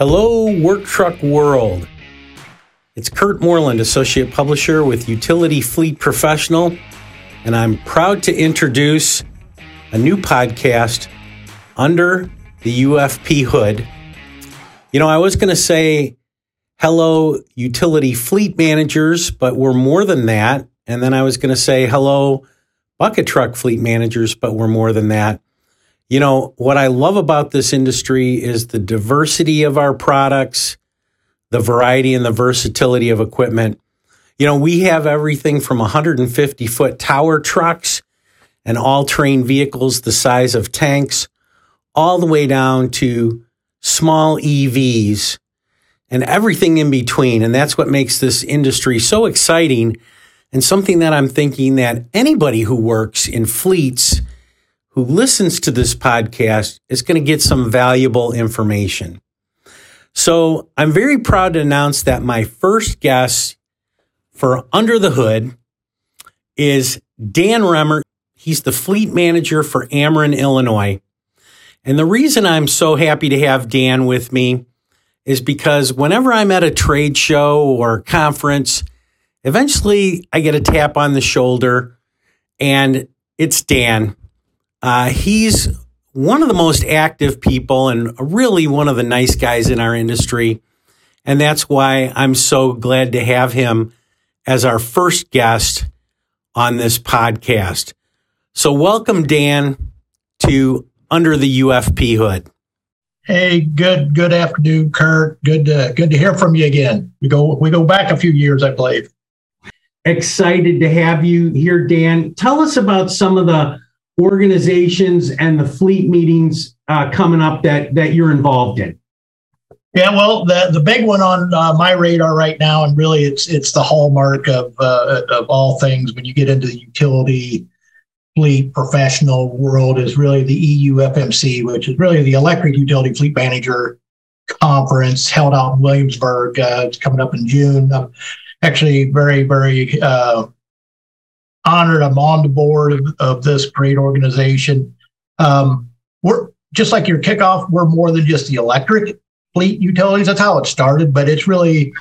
Hello, Work Truck World. It's Kurt Moreland, Associate Publisher with Utility Fleet Professional, and I'm proud to introduce a new podcast under the UFP hood. You know, I was going to say hello, utility fleet managers, but we're more than that. And then I was going to say hello, bucket truck fleet managers, but we're more than that. You know, what I love about this industry is the diversity of our products, the variety and the versatility of equipment. You know, we have everything from 150 foot tower trucks and all terrain vehicles the size of tanks, all the way down to small EVs and everything in between. And that's what makes this industry so exciting and something that I'm thinking that anybody who works in fleets who listens to this podcast is going to get some valuable information. So I'm very proud to announce that my first guest for Under the Hood is Dan Remmert. He's the fleet manager for Ameren, Illinois. And the reason I'm so happy to have Dan with me is because whenever I'm at a trade show or conference, eventually I get a tap on the shoulder and it's Dan. Uh, he's one of the most active people and really one of the nice guys in our industry. And that's why I'm so glad to have him as our first guest on this podcast. So, welcome, Dan, to Under the UFP Hood. Hey, good good afternoon, Kurt. Good to good to hear from you again. We go we go back a few years, I believe. Excited to have you here, Dan. Tell us about some of the organizations and the fleet meetings uh, coming up that that you're involved in? Yeah, well, the the big one on uh, my radar right now, and really it's it's the hallmark of uh, of all things when you get into the utility fleet professional world is really the EUFMC, which is really the Electric Utility Fleet Manager Conference held out in Williamsburg. Uh, it's coming up in June. I'm actually very very uh, honored I'm on the board of, of this great organization. Um, we're just like your kickoff, we're more than just the electric fleet utilities. That's how it started, but it's really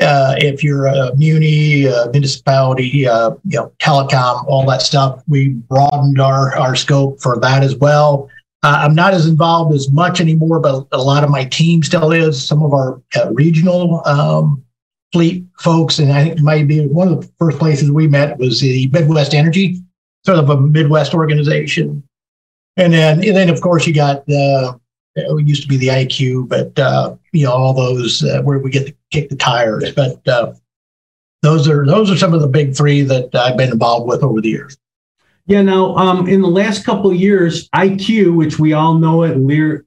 uh, if you're a muni, a municipality, uh, you know, telecom, all that stuff, we broadened our, our scope for that as well. Uh, I'm not as involved as much anymore, but a lot of my team still is. Some of our uh, regional um, fleet folks, and I think it might be one of the first places we met was the Midwest Energy, sort of a Midwest organization. And then, and then of course, you got the it used to be the IQ, but uh, you know all those uh, where we get to kick the tires. But uh, those are those are some of the big three that I've been involved with over the years. Yeah. Now, um, in the last couple of years, IQ, which we all know it,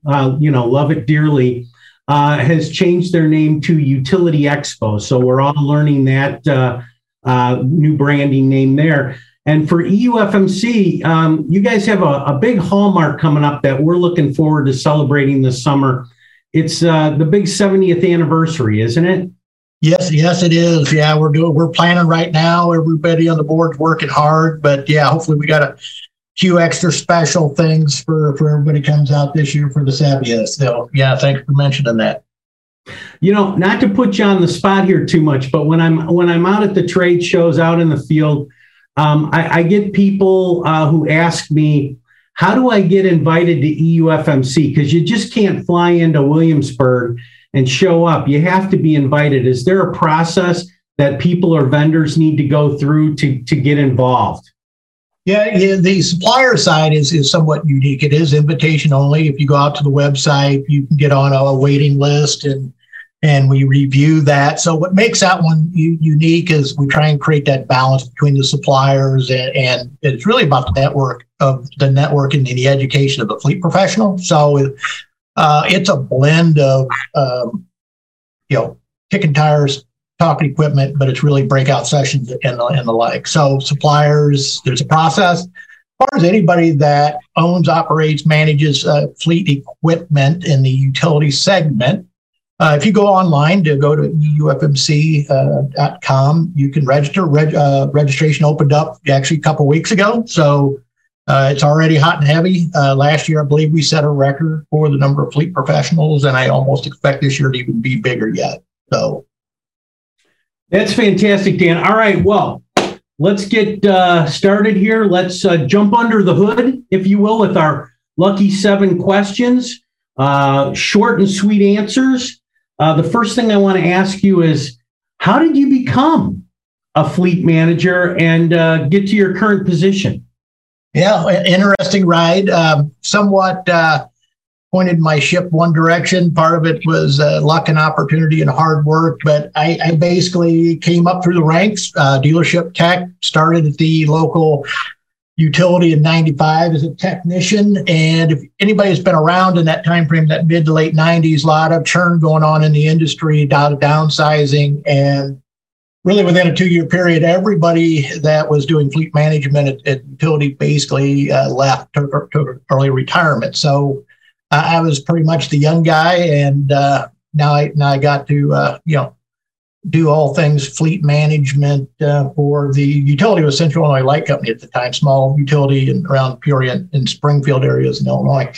uh, you know, love it dearly, uh, has changed their name to Utility Expo. So we're all learning that uh, uh, new branding name there. And for EUFMC, um, you guys have a, a, big hallmark coming up that we're looking forward to celebrating this summer. It's uh, the big 70th anniversary, isn't it? Yes, yes, it is. Yeah, we're doing. We're planning right now. Everybody on the board's working hard, but yeah, hopefully we got a few extra special things for for everybody comes out this year for the Savias. So yeah, thanks for mentioning that. You know, not to put you on the spot here too much, but when I'm when I'm out at the trade shows out in the field, um, I, I, get people uh, who ask me, "How do I get invited to EUFMC?" Because you just can't fly into Williamsburg and show up. You have to be invited. Is there a process that people or vendors need to go through to to get involved? Yeah, yeah, the supplier side is is somewhat unique. It is invitation only. If you go out to the website, you can get on a waiting list and and we review that. So what makes that one u- unique is we try and create that balance between the suppliers and, and it's really about the network of the network and the education of the fleet professional. So uh, it's a blend of um, you know kicking tires, talking equipment, but it's really breakout sessions and the, and the like. So suppliers, there's a process. As far as anybody that owns, operates, manages uh, fleet equipment in the utility segment, uh, if you go online to go to eufmc.com, uh, you can register. Reg, uh, registration opened up actually a couple weeks ago. So Uh, it's already hot and heavy. Uh, last year, I believe we set a record for the number of fleet professionals, and I almost expect this year to even be bigger yet. So that's fantastic, Dan. All right, well, let's get uh, started here. Let's uh, jump under the hood, if you will, with our lucky seven questions. Uh, short and sweet answers. Uh, the first thing I want to ask you is, how did you become a fleet manager and get to your current position? Yeah, interesting ride. Um, somewhat uh, pointed my ship one direction. Part of it was uh, luck and opportunity and hard work, but I, I basically came up through the ranks. Uh, dealership tech started at the local utility in 95 as a technician and if anybody's been around in that time frame that mid to late 90s a lot of churn going on in the industry downsizing and really within a two year period, everybody that was doing fleet management at, at utility basically uh, left, took, took early retirement. So uh, I was pretty much the young guy, and uh, now I now I got to uh, you know do all things fleet management uh, for the utility was Central Illinois Light Company at the time, small utility in, around Peoria and Springfield areas in Illinois.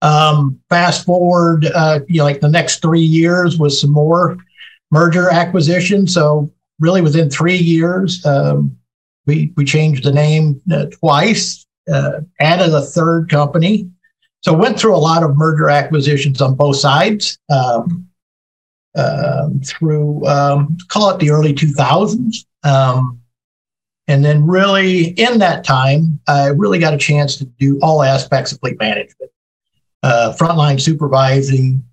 Um, fast forward, uh, you know, like the next three years was some more merger acquisition. So really, within three years, um, we we changed the name uh, twice, uh, added a third company. So went through a lot of merger acquisitions on both sides um, um through um, call it the early 2000s. Um, and then really in that time, I really got a chance to do all aspects of fleet management, uh, frontline supervising,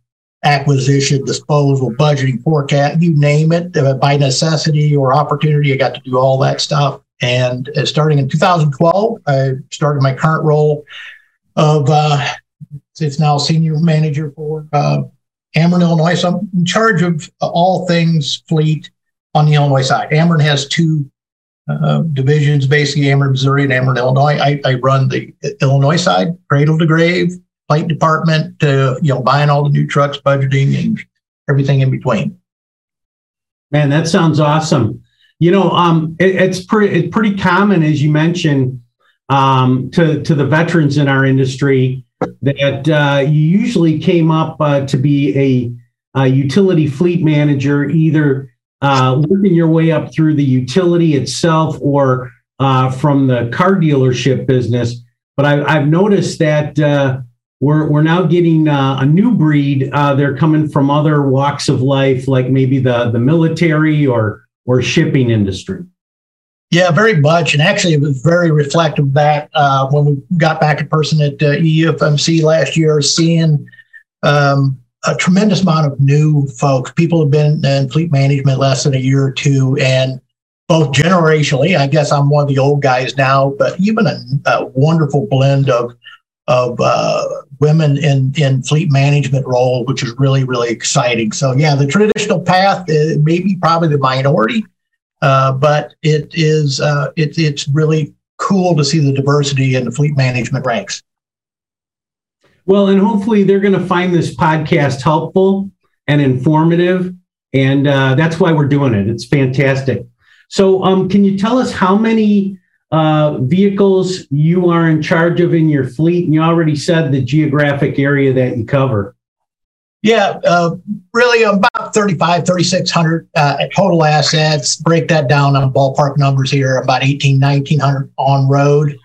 acquisition, disposal, budgeting, forecast, you name it, uh, by necessity or opportunity. I got to do all that stuff. And uh, starting in 2012, I started my current role of, uh, it's now senior manager for uh, Illinois. So I'm in charge of all things fleet on the Illinois side. Ameren has two uh, divisions, basically Ameren, Missouri and Ameren, Illinois. I, I run the Illinois side, cradle to grave, flight department to you know buying all the new trucks, budgeting, and everything in between. Man, that sounds awesome. You know, um, it, it's pretty it's pretty common, as you mentioned, um, to to the veterans in our industry that uh, you usually came up uh, to be a, a, utility fleet manager, either uh, working your way up through the utility itself or uh, from the car dealership business. But I, have noticed that uh, we're we're now getting uh, a new breed. They're coming from other walks of life, like maybe the the military or or shipping industry. Yeah, very much. And actually, it was very reflective of that uh, when we got back in person at uh, EUFMC last year, seeing um, a tremendous amount of new folks. People have been in fleet management less than a year or two, and both generationally, I guess I'm one of the old guys now, but even a, a wonderful blend of of uh, women in in fleet management role, which is really really exciting. So yeah, the traditional path uh, may be probably the minority, uh, but it is uh, it, it's really cool to see the diversity in the fleet management ranks. Well, and hopefully they're going to find this podcast helpful and informative, and uh, that's why we're doing it. It's fantastic. So, um, can you tell us how many uh, vehicles you are in charge of in your fleet? And you already said the geographic area that you cover. Yeah, uh, really about 35, 3,600 uh, total assets. Break that down on ballpark numbers here, about 18, 1,900 on road,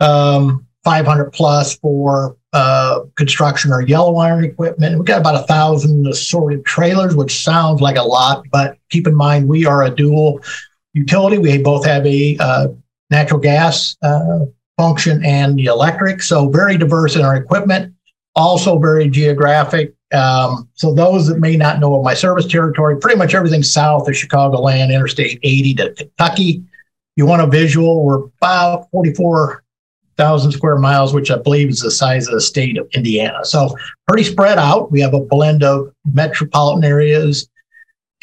um, 500 plus for uh, construction or yellow iron equipment. We've got about a thousand assorted trailers, which sounds like a lot, but keep in mind we are a dual utility. We both have a uh, natural gas uh, function and the electric. So very diverse in our equipment, also very geographic. Um, so those that may not know of my service territory, pretty much everything south of Chicagoland, Interstate 80 to Kentucky. You want a visual, we're about 44,000 square miles, which I believe is the size of the state of Indiana. So pretty spread out. We have a blend of metropolitan areas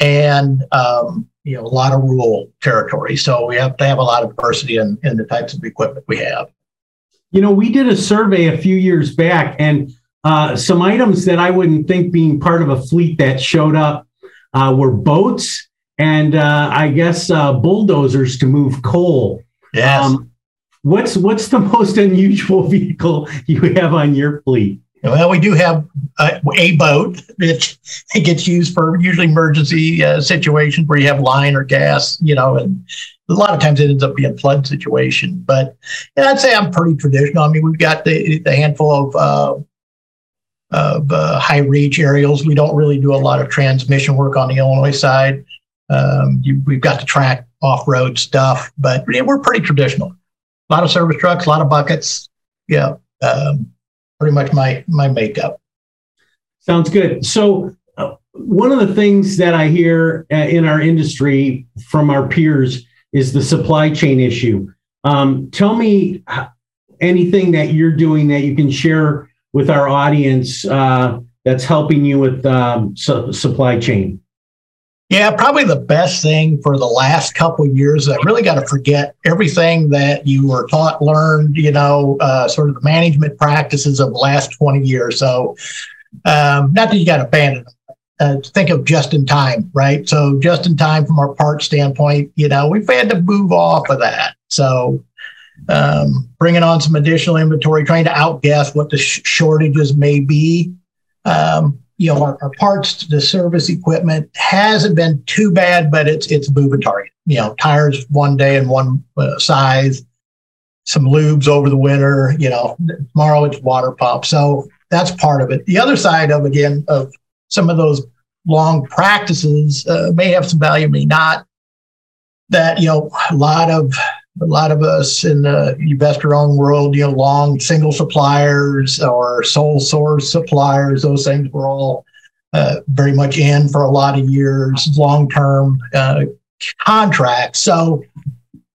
and um, you know a lot of rural territory. So we have to have a lot of diversity in, in the types of equipment we have. You know, we did a survey a few years back, and uh, some items that I wouldn't think being part of a fleet that showed up uh, were boats and uh, I guess uh, bulldozers to move coal. Yes. Um, what's what's the most unusual vehicle you have on your fleet? Well, we do have a, a boat that gets used for usually emergency uh, situations where you have line or gas, you know, and a lot of times it ends up being a flood situation. But I'd say I'm pretty traditional. I mean, we've got the, the handful of uh, of uh, high reach aerials. We don't really do a lot of transmission work on the Illinois side. Um, you, we've got the track off road stuff, but we're pretty traditional. A lot of service trucks, a lot of buckets. Yeah. Um, pretty much my my makeup. Sounds good. So uh, one of the things that I hear uh, in our industry from our peers is the supply chain issue. Um, tell me anything that you're doing that you can share with our audience uh, that's helping you with um, su- supply chain. Yeah, probably the best thing for the last couple of years. I really got to forget everything that you were taught, learned, you know, uh, sort of the management practices of the last 20 years. So, um, not that you got to abandon them. Uh, think of just in time, right? So, just in time from our part standpoint, you know, we've had to move off of that. So, um, bringing on some additional inventory, trying to outguess what the sh- shortages may be. Um, you know, our, our, parts, the service equipment hasn't been too bad, but it's it's moving target. You know, tires one day in one uh, size, some lubes over the winter. You know, tomorrow it's water pump. So that's part of it. The other side of again of some of those long practices uh, may have some value, may not. That you know, a lot of a lot of us in the investor-owned world, you know, long single suppliers or sole source suppliers, those things were all uh, very much in for a lot of years, long-term uh, contracts. So,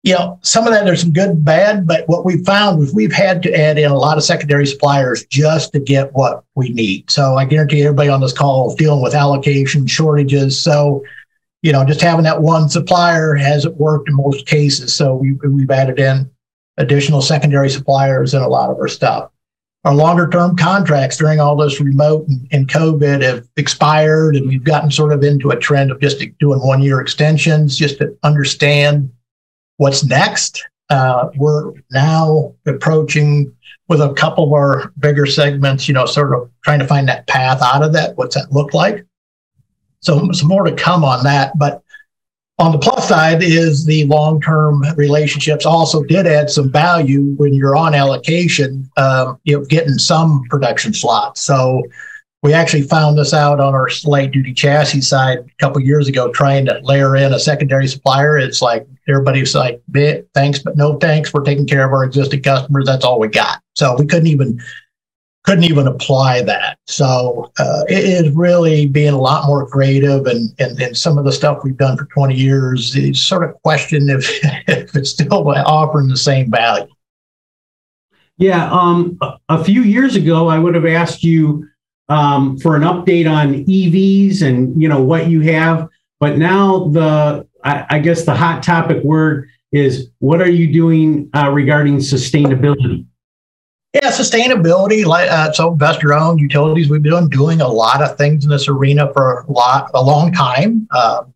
you know, some of that there's some good bad, but what we found was we've had to add in a lot of secondary suppliers just to get what we need. So I guarantee everybody on this call is dealing with allocation shortages. So you know, just having that one supplier hasn't worked in most cases. So we, we've added in additional secondary suppliers in a lot of our stuff. Our longer term contracts during all this remote and, and, COVID have expired, and we've gotten sort of into a trend of just doing one year extensions just to understand what's next. Uh, we're now approaching with a couple of our bigger segments, you know, sort of trying to find that path out of that. What's that look like? So some more to come on that. But on the plus side is the long-term relationships also did add some value when you're on allocation, um, you know, getting some production slots. So we actually found this out on our light duty chassis side a couple years ago, trying to layer in a secondary supplier. It's like everybody's like, thanks, but no thanks. We're taking care of our existing customers. That's all we got. So we couldn't even couldn't even apply that. So uh, it is really being a lot more creative, and, and and some of the stuff we've done for 20 years is sort of question if if it's still offering the same value. Yeah, um, a few years ago, I would have asked you um, for an update on EVs and you know what you have, but now the I, I guess the hot topic word is what are you doing uh, regarding sustainability? Yeah, sustainability. Uh, so investor owned utilities. We've been doing a lot of things in this arena for a lot, a long time. Um,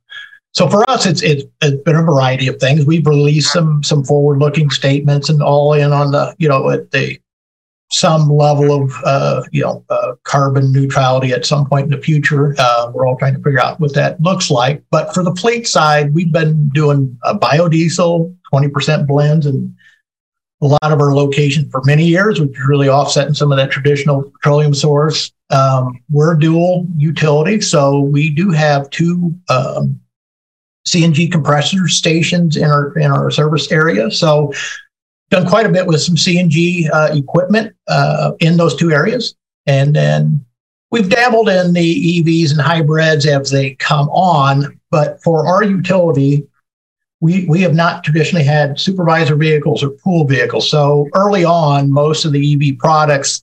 so for us, it's, it's it's been a variety of things. We've released some some forward looking statements and all in on the you know at the some level of uh, you know uh, carbon neutrality at some point in the future. Uh, we're all trying to figure out what that looks like. But for the fleet side, we've been doing a biodiesel, twenty percent blends, and a lot of our locations for many years, which is really offsetting some of that traditional petroleum source. Um, we're dual utility, so we do have two um, CNG compressor stations in our in our service area. So done quite a bit with some CNG uh, equipment uh, in those two areas, and then we've dabbled in the EVs and hybrids as they come on. But for our utility, we, we have not traditionally had supervisor vehicles or pool vehicles. So early on, most of the EV products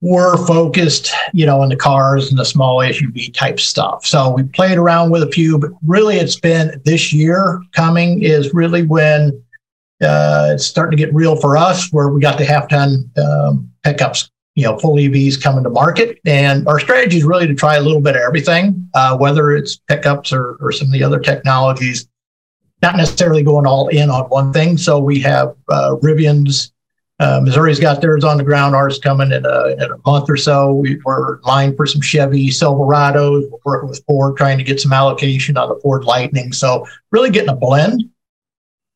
were focused, you know, in the cars and the small SUV type stuff. So we played around with a few, but really it's been this year coming is really when uh, it's starting to get real for us, where we got the half ton um, pickups, you know, full EVs coming to market. And our strategy is really to try a little bit of everything, uh, whether it's pickups or, or some of the other technologies not necessarily going all in on one thing. So we have uh, Rivian's. Uh, Missouri's got theirs on the ground. Ours coming in a, in a month or so. We, are lined for some Chevy Silverados. We're working with Ford, trying to get some allocation on the Ford Lightning. So really getting a blend.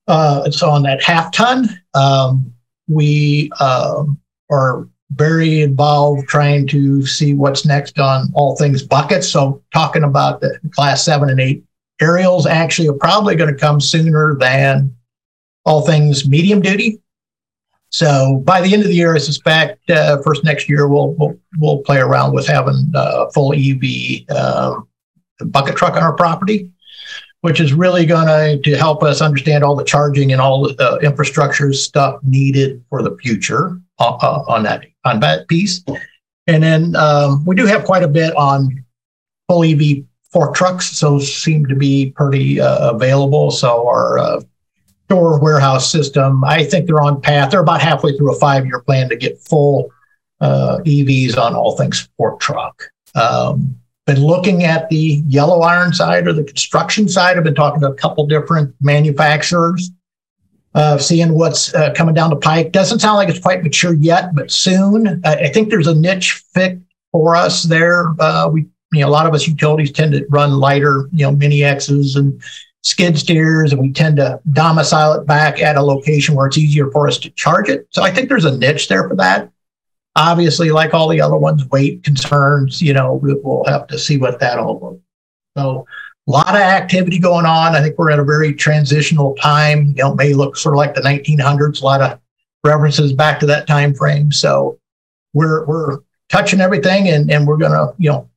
Uh, so on that half ton, um, we um, are very involved trying to see what's next on all things buckets. So talking about the class seven and eight aerials actually are probably going to come sooner than all things medium duty. So by the end of the year, I suspect uh, first next year we'll we'll, we'll play around with having a uh, full EV um, bucket truck on our property, which is really going to help us understand all the charging and all the uh, infrastructure stuff needed for the future uh, uh, on that on that piece. And then um, we do have quite a bit on full EV fork trucks. Those seem to be pretty uh, available. So our uh, store warehouse system, I think they're on path. They're about halfway through a five-year plan to get full uh, EVs on all things fork truck. Um, been looking at the yellow iron side or the construction side. I've been talking to a couple different manufacturers, uh, seeing what's uh, coming down the pike. Doesn't sound like it's quite mature yet, but soon. I think there's a niche fit for us there. Uh, we you know, a lot of us utilities tend to run lighter, you know, mini X's and skid steers, and we tend to domicile it back at a location where it's easier for us to charge it. So I think there's a niche there for that. Obviously, like all the other ones, weight concerns, you know, we'll have to see what that all looks. So a lot of activity going on. I think we're at a very transitional time. You know, may look sort of like the 1900s. A lot of references back to that time frame. So we're we're touching everything, and and we're gonna you know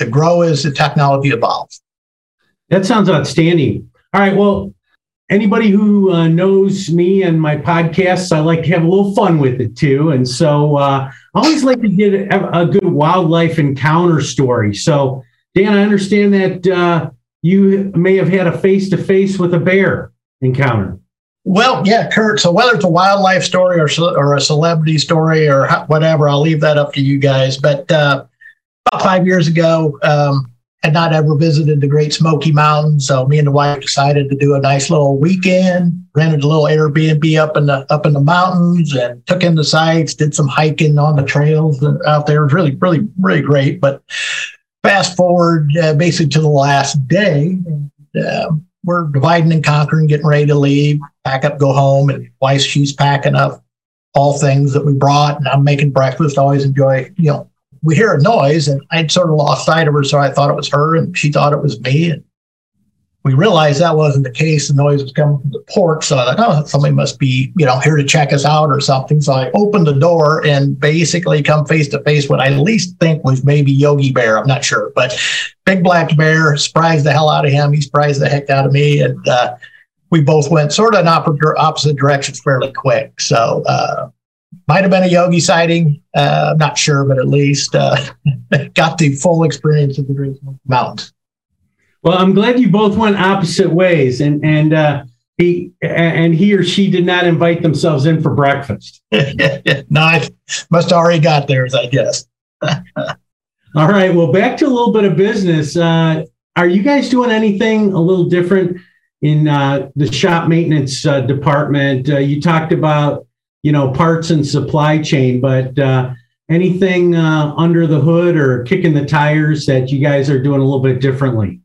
to grow as the technology evolves. That sounds outstanding. All right. Well, anybody who uh, knows me and my podcasts, I like to have a little fun with it too. And so uh, I always like to get a, a, good wildlife encounter story. So, Dan, I understand that uh, you may have had a face to face with a bear encounter. Well, yeah, Kurt. So whether it's a wildlife story or or a celebrity story or whatever, I'll leave that up to you guys. But uh, about five years ago, um, had not ever visited the Great Smoky Mountains, so me and the wife decided to do a nice little weekend. Rented a little Airbnb up in the up in the mountains and took in the sights. Did some hiking on the trails out there. It was really, really, really great. But fast forward uh, basically to the last day, and, uh, we're dividing and conquering, getting ready to leave, pack up, go home, and wife she's packing up all things that we brought, and I'm making breakfast. Always enjoy, you know, we hear a noise and I'd sort of lost sight of her. So I thought it was her and she thought it was me. And we realized that wasn't the case. The noise was coming from the porch. So I thought, oh, somebody must be, you know, here to check us out or something. So I opened the door and basically come face to face what I at least think was maybe Yogi Bear. I'm not sure, but big black bear surprised the hell out of him. He surprised the heck out of me. And, uh, we both went sort of in opposite directions fairly quick. So, uh, might have been a yogi sighting. Uh, I'm not sure, but at least uh, got the full experience of the Great Mountains. Well, I'm glad you both went opposite ways, and and uh, he and he or she did not invite themselves in for breakfast. no, I must have already got theirs, I guess. All right. Well, back to a little bit of business. Uh, are you guys doing anything a little different in uh, the shop maintenance uh, department? you talked about you know, parts and supply chain, but uh, anything uh, under the hood or kicking the tires that you guys are doing a little bit differently?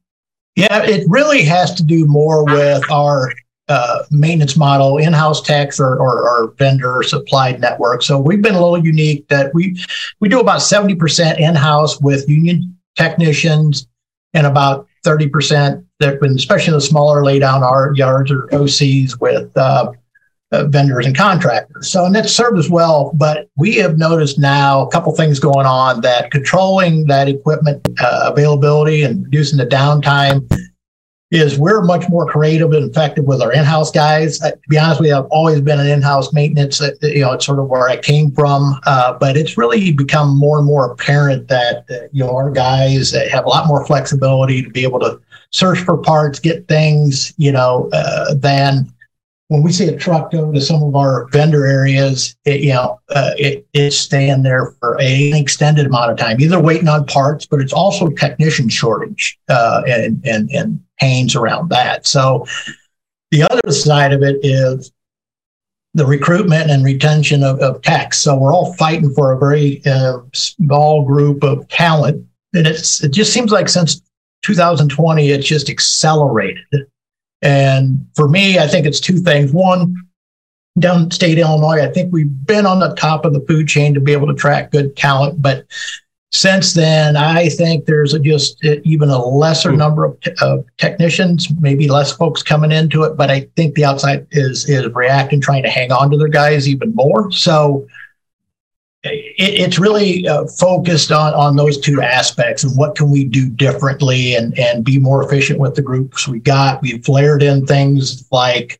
Yeah, it really has to do more with our uh, maintenance model, in-house techs or, or, or, vendor supplied network. So we've been a little unique that we we do about 70% in-house with union technicians and about 30% that when especially the smaller laydown art yards or OCs with uh, uh, vendors and contractors. So, and that served us well. But we have noticed now a couple things going on that controlling that equipment uh, availability and reducing the downtime is we're much more creative and effective with our in-house guys. Uh, to be honest you, I've always been an in-house maintenance. Uh, you know, it's sort of where I came from. Uh, but it's really become more and more apparent that uh, you know our guys have a lot more flexibility to be able to search for parts, get things, you know, than when we see a truck go to some of our vendor areas, it, you know, uh, it, it's staying there for a, an extended amount of time, either waiting on parts, but it's also technician shortage uh, and, and, and pains around that. So The other side of it is the recruitment and retention of, of techs. So we're all fighting for a very uh, small group of talent. And it's it just seems like since 2020, it's just accelerated. And for me, I think it's two things. One, downstate Illinois, I think we've been on the top of the food chain to be able to track good talent. But since then, I think there's a just even a lesser hmm. number of, of, technicians, maybe less folks coming into it. But I think the outside is is reacting, trying to hang on to their guys even more. So it, it's really uh, focused on on those two aspects of what can we do differently and and be more efficient with the groups we got. We've layered in things like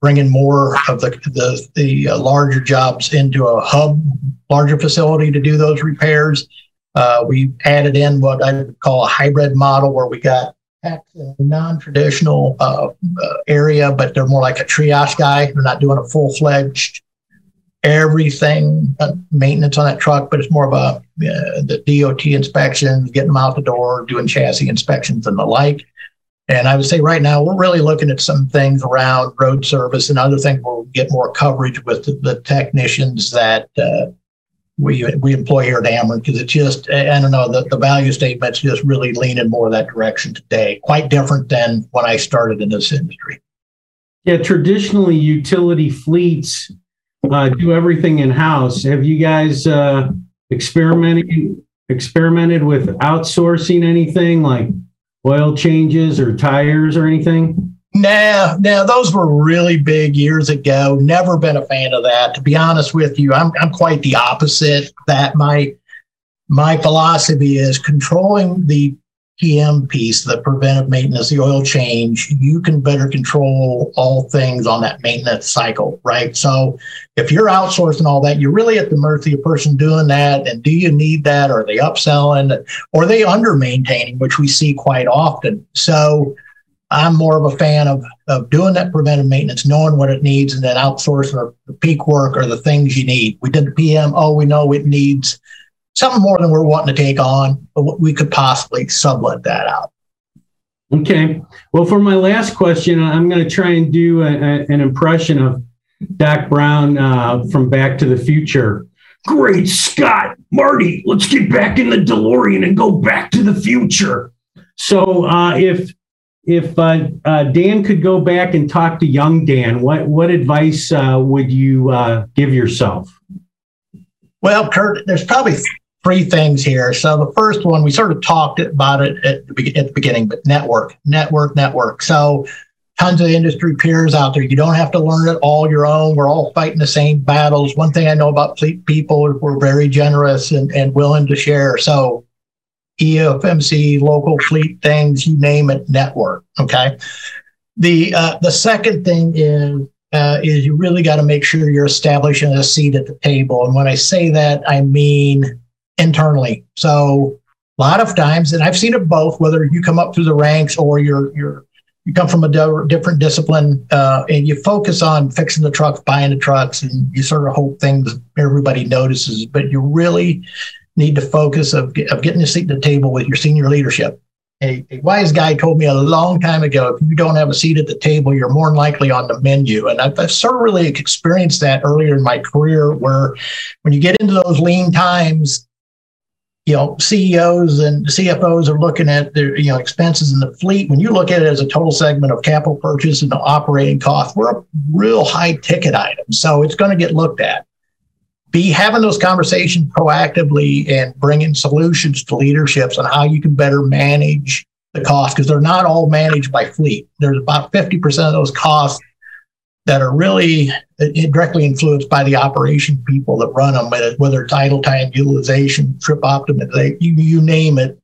bringing more of the the, the uh, larger jobs into a hub, larger facility to do those repairs uh, we added in what I would call a hybrid model where we got a non-traditional uh, uh, area, but they're more like a triage guy. They're not doing a full-fledged everything uh, maintenance on that truck, but it's more of a uh, the DOT inspections, getting them out the door, doing chassis inspections and the like. And I would say right now we're really looking at some things around road service and other things where we get more coverage with the, the technicians that uh, we we employ here at Ameren because it's just I don't know the, the value statement's just really leaning more that direction today. Quite different than when I started in this industry. Yeah, traditionally utility fleets uh, do everything in house. Have you guys uh, experimented experimented with outsourcing anything like oil changes or tires or anything? Nah, nah, those were really big years ago. Never been a fan of that. To be honest with you, I'm I'm quite the opposite. That my my philosophy is controlling the PM piece, the preventive maintenance, the oil change, you can better control all things on that maintenance cycle, right? So if you're outsourcing all that, you're really at the mercy of person doing that. And do you need that? Or are they upselling? Or are they under maintaining, which we see quite often? So I'm more of a fan of, of doing that preventive maintenance, knowing what it needs, and then outsourcing the peak work or the things you need. We did the PM. Oh, we know it needs something more than we're wanting to take on, but we could possibly sublet that out. Okay. Well, for my last question, I'm going to try and do a, a, an impression of Doc Brown uh, from Back to the Future. Great Scott, Marty, let's get back in the DeLorean and go back to the future. So, uh, if if uh, uh, Dan could go back and talk to young Dan, what what advice uh, would you uh, give yourself? Well, Kurt, there's probably three things here. So the first one, we sort of talked about it at the, at the beginning, but network, network, network. So tons of industry peers out there. You don't have to learn it all your own. We're all fighting the same battles. One thing I know about fleet people, we're very generous and, and willing to share. So EFMC, local fleet things, you name it, network. Okay. The uh, the second thing is uh, is you really got to make sure you're establishing a seat at the table. And when I say that, I mean internally. So a lot of times, and I've seen it both, whether you come up through the ranks or you're you're you come from a different discipline uh, and you focus on fixing the trucks, buying the trucks, and you sort of hope things everybody notices, but you really need to focus of, of getting a seat at the table with your senior leadership. A, a, wise guy told me a long time ago if you don't have a seat at the table, you're more likely on the menu. And I've, I've, sort of really experienced that earlier in my career where when you get into those lean times, you know, CEOs and CFOs are looking at their, you know, expenses in the fleet. When you look at it as a total segment of capital purchase and the operating cost, we're a real high ticket item. So it's going to get looked at be having those conversations proactively and bringing solutions to leaderships on how you can better manage the cost because they're not all managed by fleet. There's about 50% of those costs that are really directly influenced by the operation people that run them, whether it's idle time, utilization, trip optimization, you, you name it.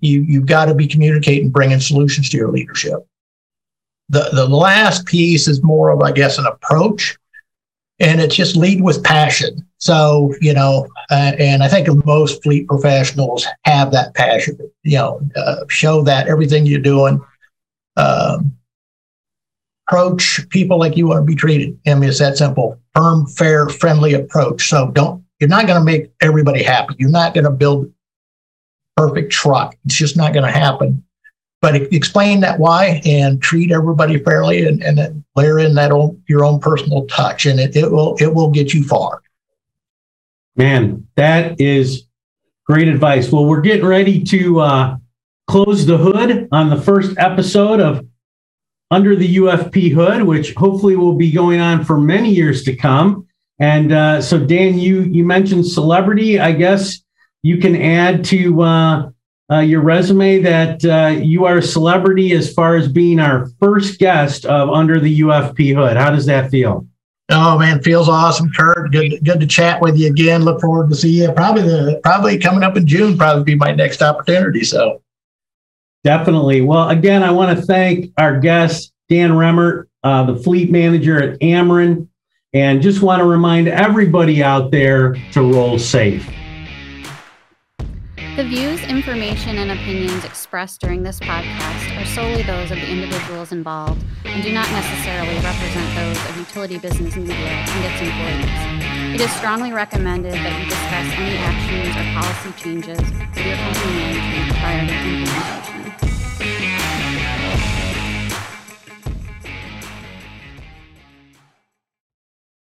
You, you've got to be communicating, bringing solutions to your leadership. The, the last piece is more of, I guess, an approach and it's just lead with passion. So, you know, uh, and I think most fleet professionals have that passion, you know, uh, show that everything you're doing, um, approach people like you want to be treated. I mean, it's that simple, firm, fair, friendly approach. So don't, you're not going to make everybody happy. You're not going to build perfect truck. It's just not going to happen but explain that why and treat everybody fairly and, and then layer in that your own personal touch and it, it will it will get you far man that is great advice well we're getting ready to uh, close the hood on the first episode of under the ufp hood which hopefully will be going on for many years to come and uh, so dan you you mentioned celebrity i guess you can add to uh, uh, your resume that uh, you are a celebrity as far as being our first guest of Under the UFP Hood. How does that feel? Oh man, feels awesome, Kurt. Good, good to chat with you again. Look forward to see you. Probably the probably coming up in June. Probably be my next opportunity. So definitely. Well, again, I want to thank our guest Dan Remmert, uh, the fleet manager at Ameren, and just want to remind everybody out there to roll safe. The views, information, and opinions expressed during this podcast are solely those of the individuals involved and do not necessarily represent those of Utility Business Media and its employees. It is strongly recommended that you discuss any actions or policy changes with your company management prior